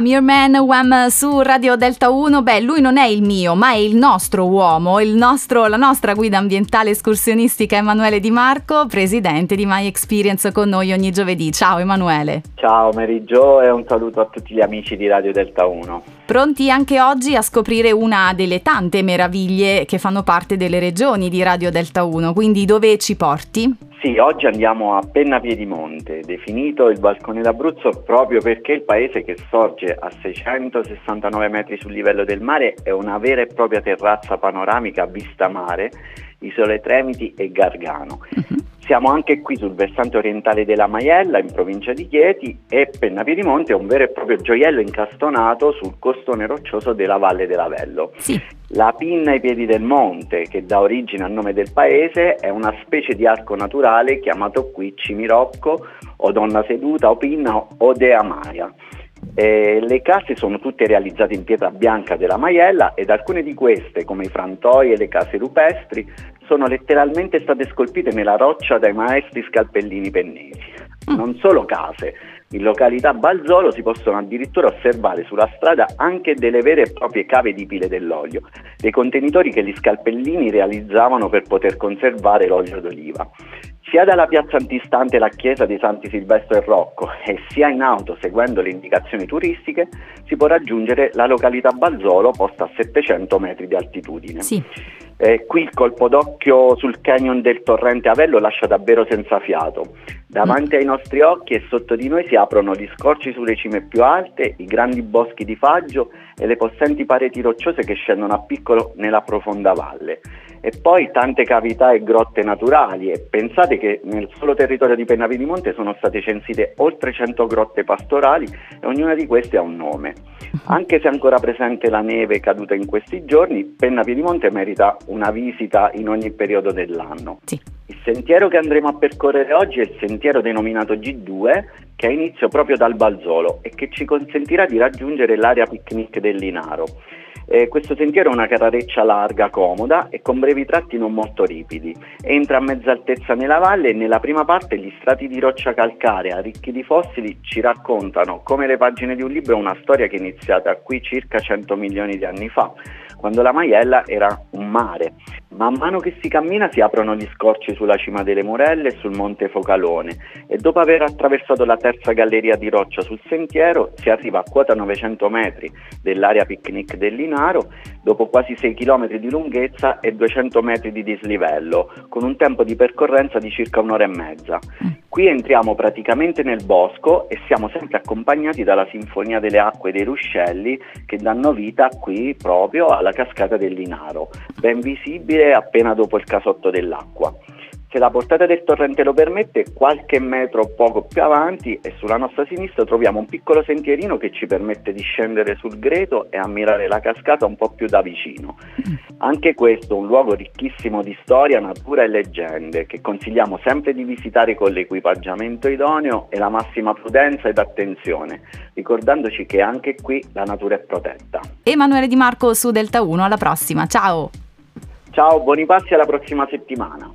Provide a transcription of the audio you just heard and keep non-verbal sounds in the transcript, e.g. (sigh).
I'm Your Man Wham su Radio Delta 1. Beh, lui non è il mio, ma è il nostro uomo, il nostro, la nostra guida ambientale escursionistica Emanuele Di Marco, presidente di My Experience con noi ogni giovedì. Ciao Emanuele. Ciao Jo e un saluto a tutti gli amici di Radio Delta 1. Pronti anche oggi a scoprire una delle tante meraviglie che fanno parte delle regioni di Radio Delta 1, quindi dove ci porti? Sì, oggi andiamo a Penna Piedimonte, definito il balcone d'Abruzzo proprio perché il paese che sorge a 669 metri sul livello del mare è una vera e propria terrazza panoramica a vista mare, isole Tremiti e Gargano. Uh-huh. Siamo anche qui sul versante orientale della Maiella, in provincia di Chieti, e Penna Piedimonte è un vero e proprio gioiello incastonato sul costone roccioso della Valle dell'Avello. Sì. La pinna ai piedi del monte, che dà origine al nome del paese, è una specie di arco naturale chiamato qui Cimirocco, o Donna Seduta, o Pinna, o Dea Maia. Eh, le case sono tutte realizzate in pietra bianca della Maiella ed alcune di queste, come i frantoi e le case rupestri, sono letteralmente state scolpite nella roccia dai maestri scalpellini pennesi. Mm. Non solo case, in località Balzolo si possono addirittura osservare sulla strada anche delle vere e proprie cave di pile dell'olio, dei contenitori che gli scalpellini realizzavano per poter conservare l'olio d'oliva. Sia dalla piazza antistante la chiesa di Santi Silvestro e Rocco e sia in auto seguendo le indicazioni turistiche si può raggiungere la località Balzolo posta a 700 metri di altitudine. Sì. Eh, qui il colpo d'occhio sul canyon del torrente Avello lascia davvero senza fiato. Davanti ai nostri occhi e sotto di noi si aprono gli scorci sulle cime più alte, i grandi boschi di faggio e le possenti pareti rocciose che scendono a piccolo nella profonda valle. E poi tante cavità e grotte naturali e pensate che nel solo territorio di Pennavi di Monte sono state censite oltre 100 grotte pastorali e ognuna di queste ha un nome. (laughs) Anche se è ancora presente la neve caduta in questi giorni, Penna Piedimonte merita una visita in ogni periodo dell'anno. Sì. Il sentiero che andremo a percorrere oggi è il sentiero denominato G2 che ha inizio proprio dal Balzolo e che ci consentirà di raggiungere l'area picnic del Linaro. Eh, questo sentiero è una carrareccia larga, comoda e con brevi tratti non molto ripidi. Entra a mezza altezza nella valle e nella prima parte gli strati di roccia calcarea ricchi di fossili ci raccontano, come le pagine di un libro, una storia che è iniziata qui circa 100 milioni di anni fa, quando la Maiella era un mare. Man mano che si cammina si aprono gli scorci sulla cima delle Morelle e sul Monte Focalone e dopo aver attraversato la terza galleria di roccia sul sentiero si arriva a quota 900 metri dell'area picnic del Linaro dopo quasi 6 km di lunghezza e 200 metri di dislivello con un tempo di percorrenza di circa un'ora e mezza. Qui entriamo praticamente nel bosco e siamo sempre accompagnati dalla sinfonia delle acque dei ruscelli che danno vita qui proprio alla cascata del Linaro, ben visibile appena dopo il casotto dell'acqua. Se la portata del torrente lo permette, qualche metro poco più avanti e sulla nostra sinistra troviamo un piccolo sentierino che ci permette di scendere sul greto e ammirare la cascata un po' più da vicino. Anche questo è un luogo ricchissimo di storia, natura e leggende che consigliamo sempre di visitare con l'equipaggiamento idoneo e la massima prudenza ed attenzione, ricordandoci che anche qui la natura è protetta. Emanuele Di Marco su Delta 1, alla prossima, ciao! Ciao, buoni passi alla prossima settimana.